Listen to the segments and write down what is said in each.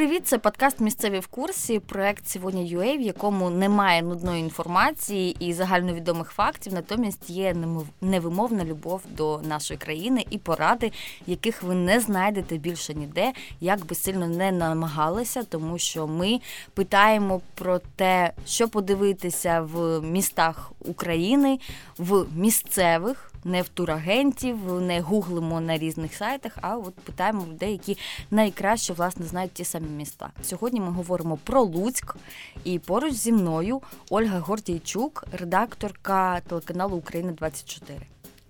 привіт! Це подкаст Місцеві в курсі. Проект сьогодні UA, в якому немає нудної інформації і загальновідомих фактів. Натомість є невимовна любов до нашої країни і поради, яких ви не знайдете більше ніде, як би сильно не намагалися, тому що ми питаємо про те, що подивитися в містах України, в місцевих не в турагентів, не гуглимо на різних сайтах, а от питаємо людей, які найкраще власне знають ті самі міста. Сьогодні ми говоримо про Луцьк, і поруч зі мною Ольга Гордійчук, редакторка телеканалу Україна 24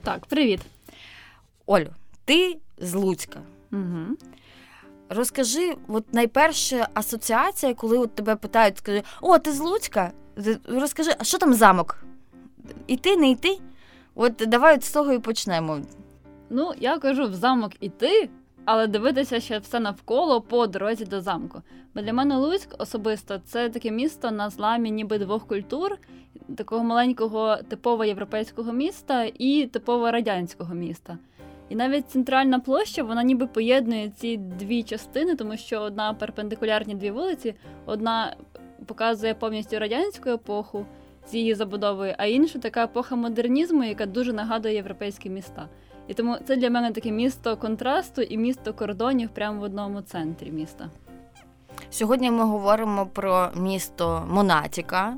Так, привіт, Олю. Ти з Луцька. Угу. Розкажи, от найперша асоціація, коли от тебе питають, скажи, о, ти з Луцька? Розкажи, а що там замок? Іти, не йти? От давай з того і почнемо. Ну, я кажу в замок іти, але дивитися ще все навколо по дорозі до замку. Бо для мене Луцьк особисто це таке місто на зламі ніби двох культур, такого маленького типово європейського міста і типово радянського міста. І навіть центральна площа вона ніби поєднує ці дві частини, тому що одна перпендикулярні дві вулиці, одна показує повністю радянську епоху з її забудовою, а інша така епоха модернізму, яка дуже нагадує європейські міста. І тому це для мене таке місто контрасту і місто кордонів прямо в одному центрі міста. Сьогодні ми говоримо про місто Монатіка.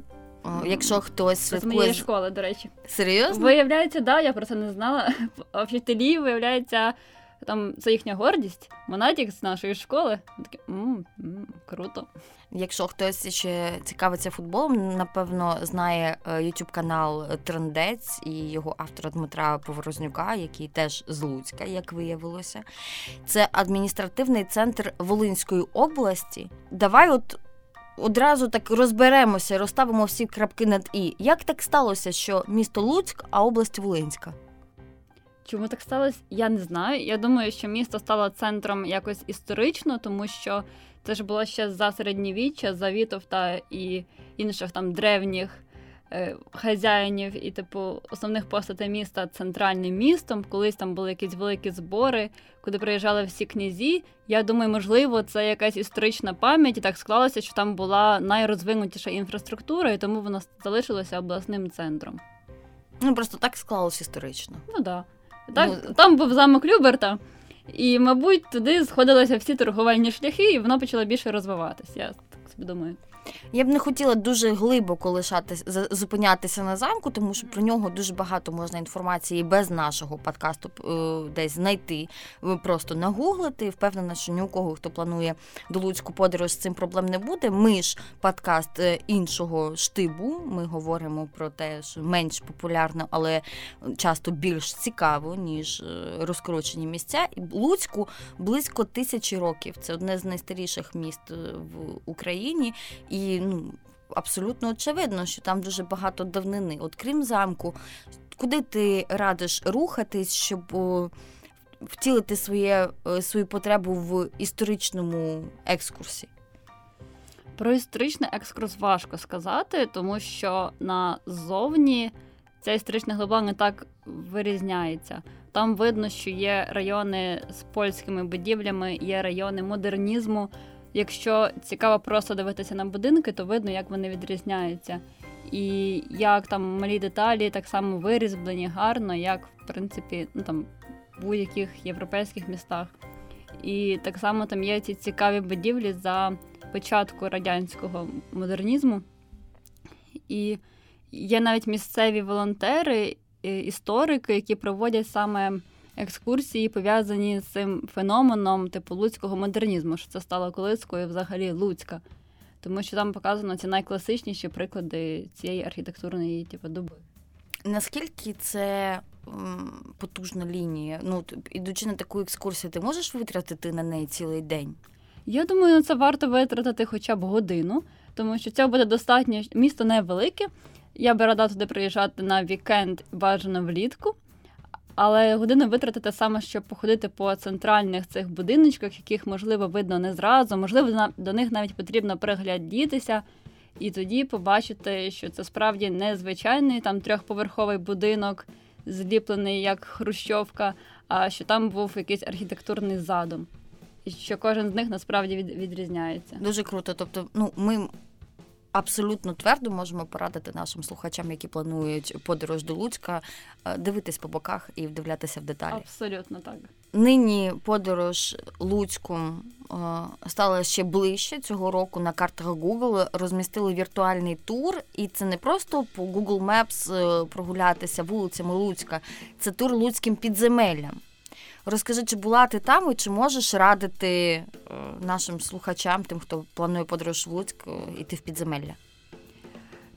Якщо хтось слідкує... З моєї школи, до речі. Серйозно? Виявляється, да, я про це не знала. Вчителі, виявляється, там це їхня гордість. Монатік з нашої школи. Такі, м-м, круто. Якщо хтось ще цікавиться футболом, напевно, знає е, youtube канал Трендець і його автора Дмитра Поворознюка, який теж з Луцька, як виявилося. Це адміністративний центр Волинської області. Давай, от. Одразу так розберемося, розставимо всі крапки над і. Як так сталося, що місто Луцьк, а область Волинська? Чому так сталося? Я не знаю. Я думаю, що місто стало центром якось історично, тому що це ж було ще за середньовіччя, за Вітовта і інших там древніх е, хазяїнів і, типу, основних постатей міста центральним містом. Колись там були якісь великі збори, куди приїжджали всі князі. Я думаю, можливо, це якась історична пам'ять, і так склалося, що там була найрозвинутіша інфраструктура, і тому воно залишилося обласним центром. Ну просто так склалося історично. Ну так. Да. Так, ну, Там був замок Люберта, і, мабуть, туди сходилися всі торговельні шляхи, і воно почало більше розвиватися. Я так собі думаю. Я б не хотіла дуже глибоко лишатися зупинятися на замку, тому що про нього дуже багато можна інформації без нашого подкасту е, десь знайти, просто нагуглити. Впевнена, що ні у кого хто планує до Луцьку подорож з цим проблем не буде. Ми ж подкаст е, іншого штибу. Ми говоримо про те, що менш популярно, але часто більш цікаво, ніж е, розкорочені місця. Луцьку близько тисячі років. Це одне з найстаріших міст в Україні. І ну, абсолютно очевидно, що там дуже багато давнини. От крім замку, куди ти радиш рухатись, щоб о, втілити своє, е, свою потребу в історичному екскурсі? Про історичний екскурс важко сказати, тому що назовні ця історична глиба не так вирізняється. Там видно, що є райони з польськими будівлями, є райони модернізму, Якщо цікаво просто дивитися на будинки, то видно, як вони відрізняються. І як там малі деталі так само вирізблені гарно, як в принципі ну там в будь-яких європейських містах. І так само там є ці цікаві будівлі за початку радянського модернізму. І є навіть місцеві волонтери, історики, які проводять саме екскурсії пов'язані з цим феноменом типу луцького модернізму, що це стало колискою взагалі Луцька. Тому що там показано ці найкласичніші приклади цієї архітектурної типу, доби. Наскільки це потужна лінія? Ну, ідучи на таку екскурсію, ти можеш витратити на неї цілий день? Я думаю, це варто витратити хоча б годину, тому що цього буде достатньо. Місто невелике. Я би рада туди приїжджати на вікенд бажано влітку. Але годину витратити саме, щоб походити по центральних цих будиночках, яких, можливо, видно не зразу, можливо, до них навіть потрібно приглядітися, і тоді побачити, що це справді незвичайний там трьохповерховий будинок, зліплений як Хрущовка, а що там був якийсь архітектурний задум. і що кожен з них насправді від, відрізняється. Дуже круто. Тобто, ну ми абсолютно твердо можемо порадити нашим слухачам, які планують подорож до Луцька, е, дивитись по боках і вдивлятися в деталі. Абсолютно так. Нині подорож Луцьком е, стала ще ближче цього року на картах Google розмістили віртуальний тур, і це не просто по Google Maps е, прогулятися вулицями Луцька, це тур Луцьким підземеллям. Розкажи, чи була ти там і чи можеш радити е, нашим слухачам, тим, хто планує подорож в Луцьк, іти в підземелля?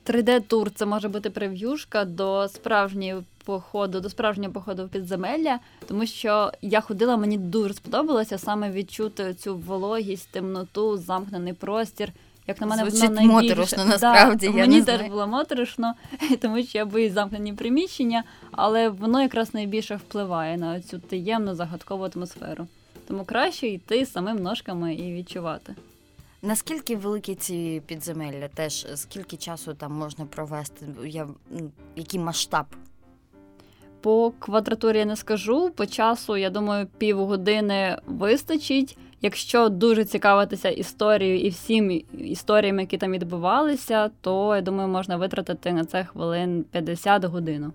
3D-тур це може бути прев'юшка до справжньої походу, до справжнього походу в підземелля, тому що я ходила, мені дуже сподобалося саме відчути цю вологість, темноту, замкнений простір. Як на мене Звучить воно найбільше... моторошно, насправді. Да, я Мені не теж було моторошно, тому що я боюсь замкнені приміщення, але воно якраз найбільше впливає на цю таємну загадкову атмосферу. Тому краще йти самим ножками і відчувати. Наскільки великі ці підземелля? Теж скільки часу там можна провести? Я, ну, який масштаб? По квадратурі я не скажу. По часу, я думаю, півгодини вистачить. Якщо дуже цікавитися історією і всім історіями, які там відбувалися, то я думаю, можна витратити на це хвилин 50 годину.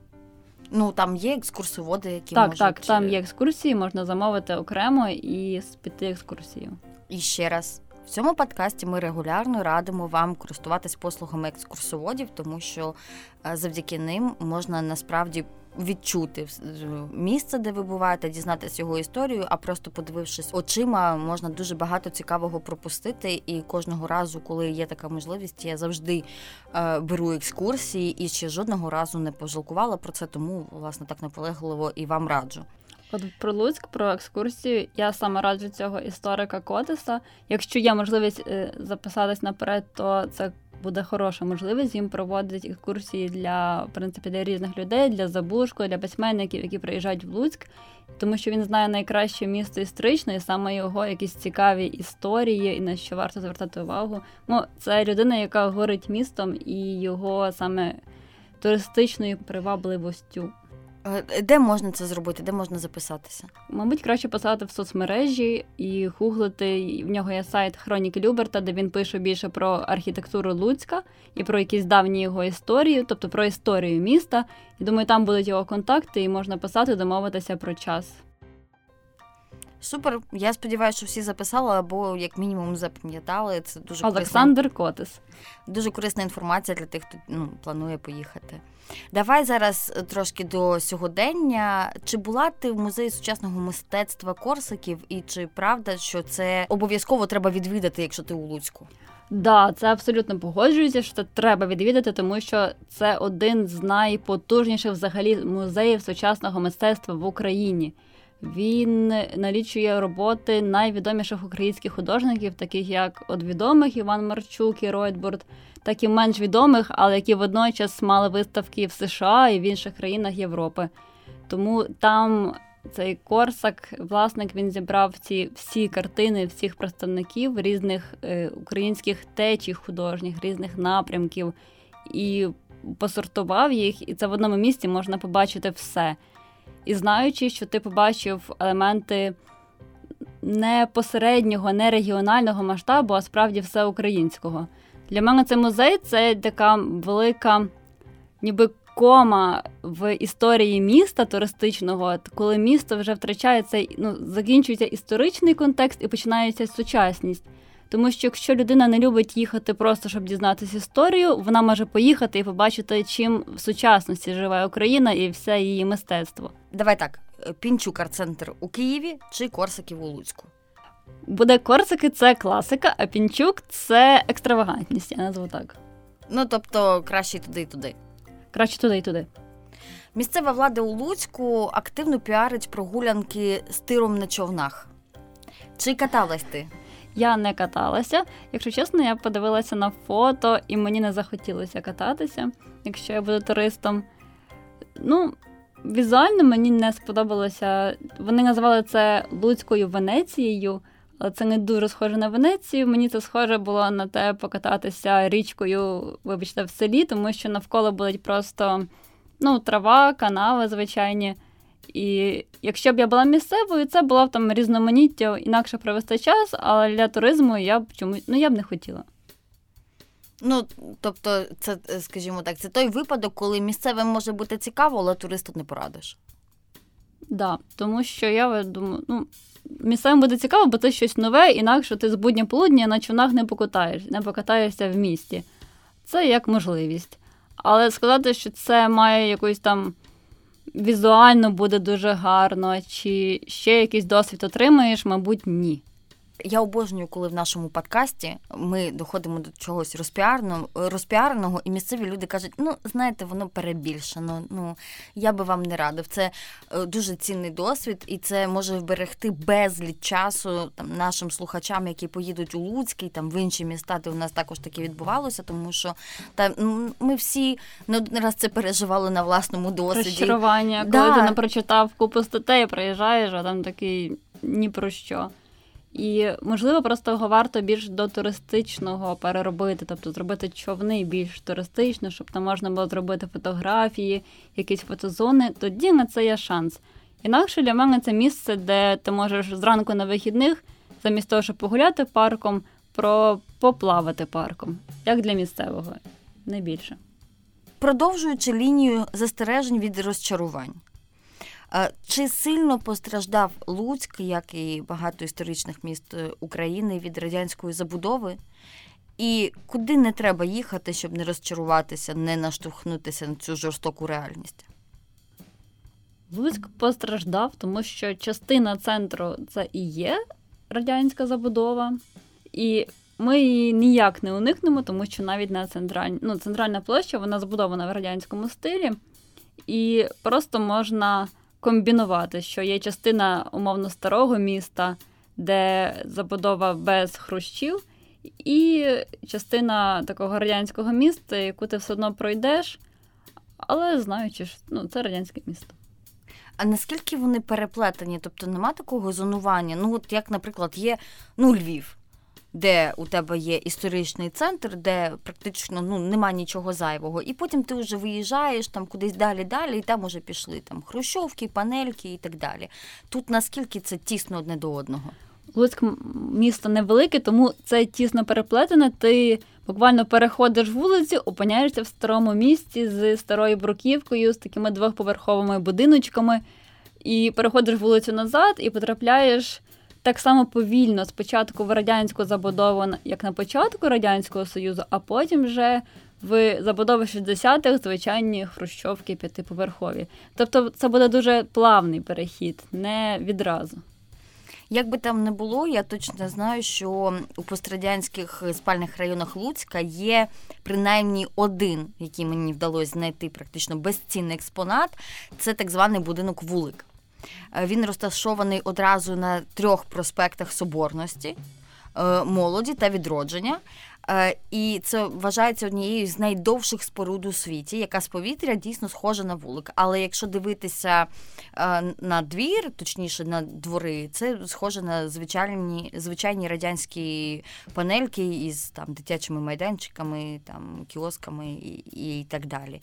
Ну там є екскурсоводи, які так, можуть... так, там є екскурсії, можна замовити окремо і піти екскурсію. І ще раз. В цьому подкасті ми регулярно радимо вам користуватись послугами екскурсоводів, тому що е, завдяки ним можна насправді відчути місце, де ви буваєте, дізнатися його історію, а просто подивившись очима, можна дуже багато цікавого пропустити. І кожного разу, коли є така можливість, я завжди е, беру екскурсії і ще жодного разу не пожалкувала про це, тому власне так наполегливо і вам раджу. От про Луцьк, про екскурсію, я саме раджу цього історика Котиса. Якщо є можливість е, записатись наперед, то це буде хороша можливість їм проводити екскурсії для в принципі для різних людей, для забушку, для письменників, які приїжджають в Луцьк, тому що він знає найкраще місто історично, і саме його якісь цікаві історії, і на що варто звертати увагу. Ну, це людина, яка горить містом і його саме туристичною привабливостю. Е, де можна це зробити? Де можна записатися? Мабуть, краще писати в соцмережі і гуглити. В нього є сайт Хроніки Люберта, де він пише більше про архітектуру Луцька і про якісь давні його історії, тобто про історію міста. І думаю, там будуть його контакти, і можна писати, домовитися про час. Супер. Я сподіваюся, що всі записали або як мінімум запам'ятали. Це дуже Олександр корисна, Котис. Дуже корисна інформація для тих, хто ну, планує поїхати. Давай зараз трошки до сьогодення. Чи була ти в музеї сучасного мистецтва Корсаків, і чи правда, що це обов'язково треба відвідати, якщо ти у Луцьку? Да, це абсолютно погоджується, що це треба відвідати, тому що це один з найпотужніших взагалі музеїв сучасного мистецтва в Україні. Він налічує роботи найвідоміших українських художників, таких як от відомих Іван Марчук і Ройтбурд, так і менш відомих, але які водночас мали виставки в США і в інших країнах Європи. Тому там цей Корсак, власник, він зібрав ці всі картини всіх представників різних е, українських течій художніх, різних напрямків і посортував їх, і це в одному місці можна побачити все. І знаючи, що ти побачив елементи не посереднього, не регіонального масштабу, а справді всеукраїнського. Для мене цей музей це така велика, ніби кома в історії міста туристичного, коли місто вже втрачає цей, ну, закінчується історичний контекст і починається сучасність. Тому що якщо людина не любить їхати просто, щоб дізнатися історію, вона може поїхати і побачити, чим в сучасності живе Україна і все її мистецтво. Давай так: Пінчук арт-центр у Києві чи Корсаків у Луцьку? Буде Корсаки це класика, а Пінчук це екстравагантність, я назву так. Ну тобто краще туди і туди. Краще туди і туди. Місцева влада у Луцьку активно піарить прогулянки з тиром на човнах. Чи каталась ти? Я не каталася. Якщо чесно, я подивилася на фото, і мені не захотілося кататися, якщо я буду туристом. Ну, візуально мені не сподобалося. Вони називали це Луцькою Венецією, але це не дуже схоже на Венецію. Мені це схоже було на те покататися річкою, вибачте, в селі, тому що навколо будуть просто ну, трава, канави звичайні. І якщо б я була місцевою, це було б там різноманіття інакше провести час, але для туризму я б чомусь ну я б не хотіла. Ну, тобто, це, скажімо так, це той випадок, коли місцевим може бути цікаво, але туристу не порадиш. Так, да, тому що я думаю, ну, місцевим буде цікаво, бо це щось нове, інакше ти з будня полудня на човнах не покатаєш, не покатаєшся в місті. Це як можливість. Але сказати, що це має якусь там візуально буде дуже гарно, чи ще якийсь досвід отримаєш, мабуть, ні. Я обожнюю, коли в нашому подкасті ми доходимо до чогось розпіареного, розпіареного, і місцеві люди кажуть: ну, знаєте, воно перебільшено. Ну я би вам не радив. Це е, дуже цінний досвід, і це може вберегти безліч часу там нашим слухачам, які поїдуть у Луцький, там в інші міста, де у нас також таке відбувалося, тому що та ну, ми всі не один раз це переживали на власному досвіді. Розчарування, коли да. ти не прочитав купу статей, приїжджаєш, а там такий ні про що. І, можливо, просто його варто більш до туристичного переробити, тобто зробити човни більш туристично, щоб там можна було зробити фотографії, якісь фотозони. Тоді на це є шанс. Інакше для мене це місце, де ти можеш зранку на вихідних, замість того, щоб погуляти парком, про поплавати парком, як для місцевого, не більше. Продовжуючи лінію застережень від розчарувань. Чи сильно постраждав Луцьк, як і багато історичних міст е, України від радянської забудови? І куди не треба їхати, щоб не розчаруватися, не наштовхнутися на цю жорстоку реальність? Луцьк постраждав, тому що частина центру це і є радянська забудова, і ми її ніяк не уникнемо, тому що навіть на централь... ну, центральна площа вона збудована в радянському стилі, і просто можна комбінувати, що є частина умовно старого міста, де забудова без хрущів, і частина такого радянського міста, яку ти все одно пройдеш, але знаючи, що ну, це радянське місто. А наскільки вони переплетені? Тобто нема такого зонування? Ну, от як, наприклад, є ну, Львів де у тебе є історичний центр, де практично ну нема нічого зайвого, і потім ти вже виїжджаєш там кудись далі, далі, і там уже пішли там хрущовки, панельки і так далі. Тут наскільки це тісно одне до одного? Луцьк місто невелике, тому це тісно переплетене. Ти буквально переходиш вулицю, опиняєшся в старому місті з старою бруківкою, з такими двохповерховими будиночками, і переходиш вулицю назад і потрапляєш так само повільно спочатку в радянську забудову, як на початку Радянського Союзу, а потім вже в забудови 60-х звичайні хрущовки п'ятиповерхові. Тобто це буде дуже плавний перехід, не відразу. Як би там не було, я точно знаю, що у пострадянських спальних районах Луцька є принаймні один, який мені вдалося знайти практично безцінний експонат. Це так званий будинок вулик. Е, він розташований одразу на трьох проспектах Соборності, е, молоді та відродження. Е, і це вважається однією з найдовших споруд у світі, яка з повітря дійсно схожа на вулик. Але якщо дивитися на двір, точніше на двори, це схоже на звичайні звичайні радянські панельки із там дитячими майданчиками, там кіосками і, і так далі.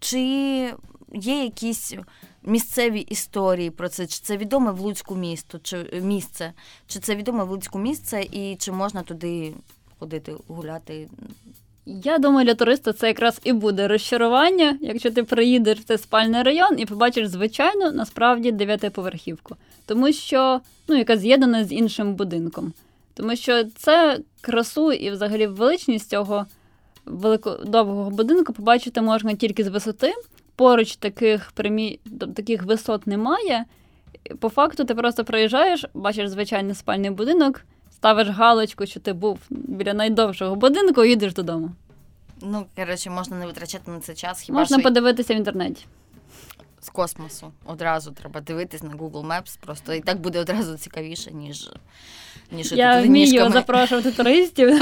Чи є якісь місцеві історії про це? Чи це відоме в Луцьку місто, чи місце? Чи це відоме в Луцьку місце, і чи можна туди ходити гуляти? Я думаю, для туриста це якраз і буде розчарування, якщо ти приїдеш в цей спальний район і побачиш звичайну насправді дев'ятиповерхівку, тому що ну, яка з'єднана з іншим будинком. Тому що це красу і взагалі величність цього великодовгого будинку побачити можна тільки з висоти. Поруч таких примі... таких висот немає. По факту, ти просто приїжджаєш, бачиш звичайний спальний будинок, ставиш галочку, що ти був біля найдовшого будинку і їдеш додому. Ну, коротше, можна не витрачати на це час. Хіба Можна що... подивитися в інтернеті. З космосу. Одразу треба дивитись на Google Maps, просто і так буде одразу цікавіше, ніж ніж Я вмію запрошувати туристів.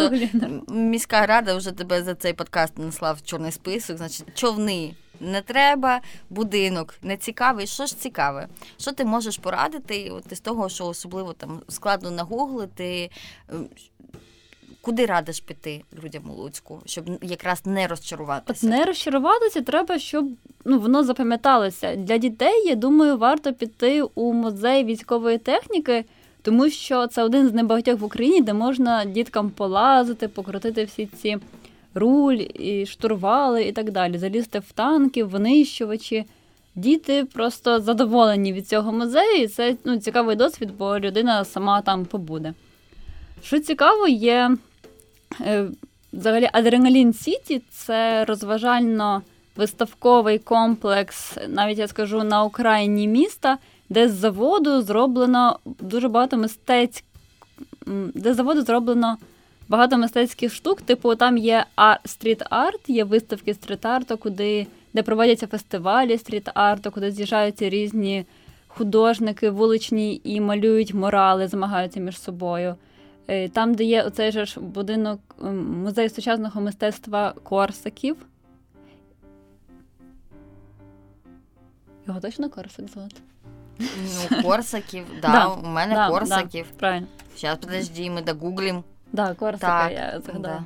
Гуглі. Міська рада вже тебе за цей подкаст несла в чорний список, значить, човни. Не треба будинок, не цікавий. Що ж цікаве? Що ти можеш порадити? От із того, що особливо там складно нагуглити, куди радиш піти людям у Луцьку, щоб якраз не розчаруватися? От не розчаруватися, треба, щоб ну, воно запам'яталося. Для дітей, я думаю, варто піти у музей військової техніки, тому що це один з небагатьох в Україні, де можна діткам полазити, покрутити всі ці руль, і штурвали і так далі, залізти в танки, винищувачі. Діти просто задоволені від цього музею, і це ну, цікавий досвід, бо людина сама там побуде. Що цікаво, є взагалі Адреналін Сіті це розважально виставковий комплекс, навіть я скажу, на окраїні міста, де з заводу зроблено дуже багато мистецьких, де з заводу зроблено багато мистецьких штук. Типу, там є стріт-арт, є виставки стріт-арту, куди де проводяться фестивалі стріт-арту, куди з'їжджаються різні художники вуличні і малюють мурали, змагаються між собою. Е, там, де є оцей же ж будинок музей сучасного мистецтва Корсаків. Його точно Корсак звати? Ну, Корсаків, да, да, у мене да, Корсаків. Да, правильно. Зараз подожди, ми догуглим. Да, Корсака, так, я згадала.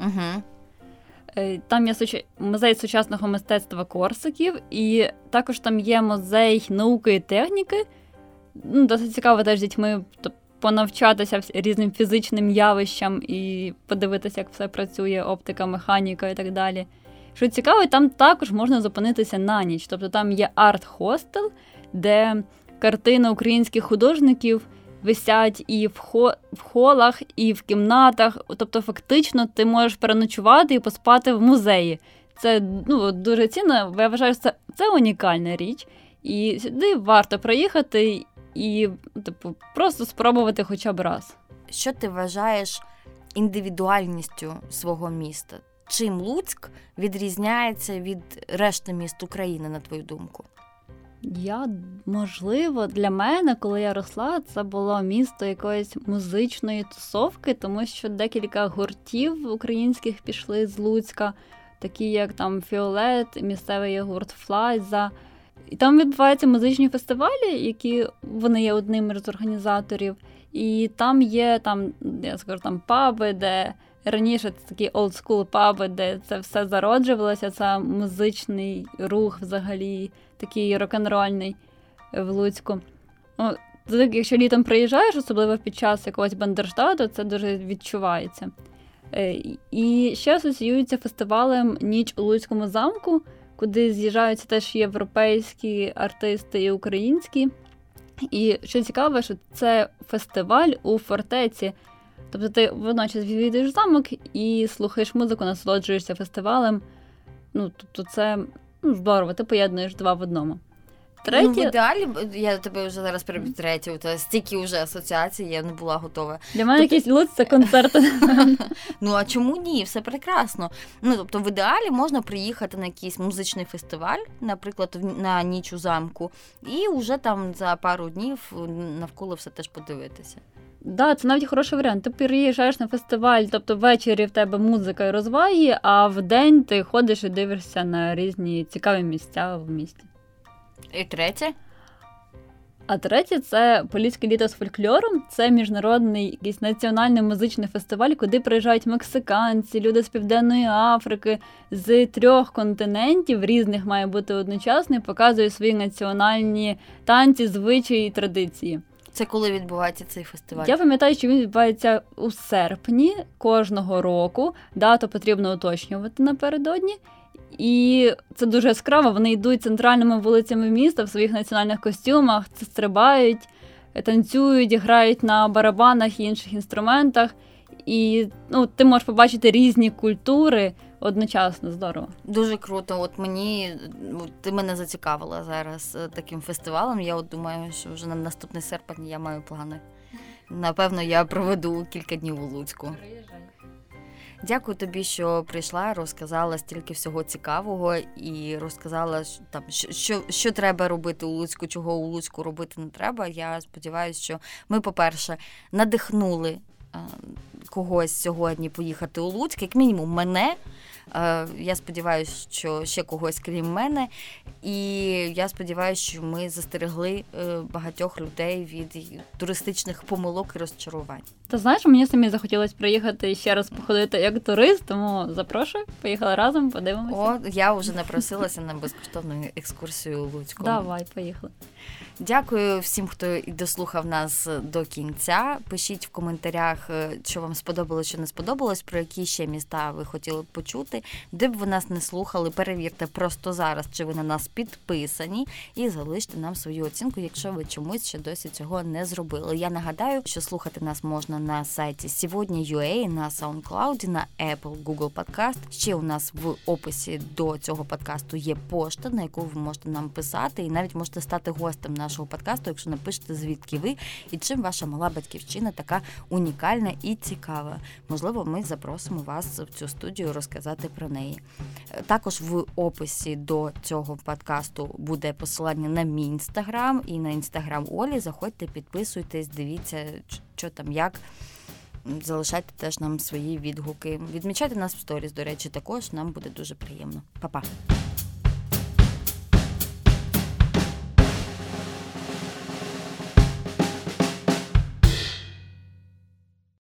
Да. Угу. Там є музей сучасного мистецтва Корсаків, і також там є музей науки і техніки. Ну, Досить цікаво теж з дітьми понавчатися різним фізичним явищам і подивитися, як все працює, оптика, механіка і так далі. Що цікаво, там також можна зупинитися на ніч. Тобто там є арт-хостел, де картини українських художників висять і в, хо- в холах, і в кімнатах. Тобто, фактично, ти можеш переночувати і поспати в музеї. Це ну, дуже цінно. Я вважаю, що це, це унікальна річ. І сюди варто приїхати і, типу, просто спробувати хоча б раз. Що ти вважаєш індивідуальністю свого міста? Чим Луцьк відрізняється від решти міст України, на твою думку? Я, можливо, для мене, коли я росла, це було місто якоїсь музичної тусовки, тому що декілька гуртів українських пішли з Луцька, такі як там Фіолет, місцевий гурт Флайза. І там відбуваються музичні фестивалі, які вони є одним з організаторів. І там є там, я скажу, там паби, де раніше це такі олдскул паби, де це все зароджувалося, це музичний рух взагалі такий рок-н-рольний в Луцьку. Ну, Якщо літом приїжджаєш, особливо під час якогось бандерштату, це дуже відчувається. Е, і ще асоціюється фестивалем Ніч у Луцькому замку, куди з'їжджаються теж європейські артисти і українські. І що цікаво, що це фестиваль у фортеці. Тобто ти водночас відвідуєш замок і слухаєш музику, насолоджуєшся фестивалем. Ну, тобто, це ну, здорово, ти поєднуєш два в одному. Третє... Ну, в ідеалі, я тебе вже зараз переб'ю третю, то стільки вже асоціацій, я не була готова. Для мене тобто... якийсь луц це концерти. Ну а чому ні? Все прекрасно. Ну тобто, в ідеалі можна приїхати на якийсь музичний фестиваль, наприклад, на ніч у замку, і вже там за пару днів навколо все теж подивитися. Да, це навіть хороший варіант. Ти приїжджаєш на фестиваль, тобто ввечері в тебе музика і розваги, а в день ти ходиш і дивишся на різні цікаві місця в місті. І третє. А третє це Поліське літо з фольклором. Це міжнародний якийсь національний музичний фестиваль, куди приїжджають мексиканці, люди з Південної Африки, з трьох континентів різних має бути одночасно і показує свої національні танці, звичаї і традиції. Це коли відбувається цей фестиваль? Я пам'ятаю, що він відбувається у серпні кожного року. Дату потрібно уточнювати напередодні. І це дуже яскраво. Вони йдуть центральними вулицями міста в своїх національних костюмах, це стрибають, танцюють, грають на барабанах і інших інструментах. І ну, ти можеш побачити різні культури одночасно. Здорово. Дуже круто. От мені ну, ти мене зацікавила зараз е, таким фестивалем. Я от думаю, що вже на наступний серпень я маю плани. Напевно, я проведу кілька днів у Луцьку. Дякую тобі, що прийшла, розказала стільки всього цікавого і розказала там, що що треба робити у Луцьку, чого у Луцьку робити не треба. Я сподіваюся, що ми, по-перше, надихнули е, когось сьогодні поїхати у Луцьк, як мінімум, мене. Е, я сподіваюся, що ще когось крім мене. І я сподіваюся, що ми застерегли е, багатьох людей від туристичних помилок і розчарувань. Та знаєш, мені самі захотілося приїхати ще раз походити як турист, тому запрошую, поїхали разом, подивимося. О, я вже напросилася на безкоштовну екскурсію Луцьку. Давай, поїхали. Дякую всім, хто дослухав нас до кінця. Пишіть в коментарях, е, що вам сподобалось, що не сподобалось, про які ще міста ви хотіли б почути. Де б ви нас не слухали, перевірте просто зараз, чи ви на нас підписані, і залиште нам свою оцінку, якщо ви чомусь ще досі цього не зробили. Я нагадаю, що слухати нас можна на сайті сьогодні.ua, на SoundCloud, на Apple, Google Podcast. Ще у нас в описі до цього подкасту є пошта, на яку ви можете нам писати, і навіть можете стати гостем нашого подкасту, якщо напишете, звідки ви і чим ваша мала батьківщина така унікальна і цікава. Можливо, ми запросимо вас в цю студію розказати про неї. Е, Також в описі до цього подкасту буде посилання на мій інстаграм і на інстаграм Олі. Заходьте, підписуйтесь, дивіться, що там як. Залишайте теж нам свої відгуки. Відмічайте нас в сторіс, до речі, також нам буде дуже приємно. Па-па!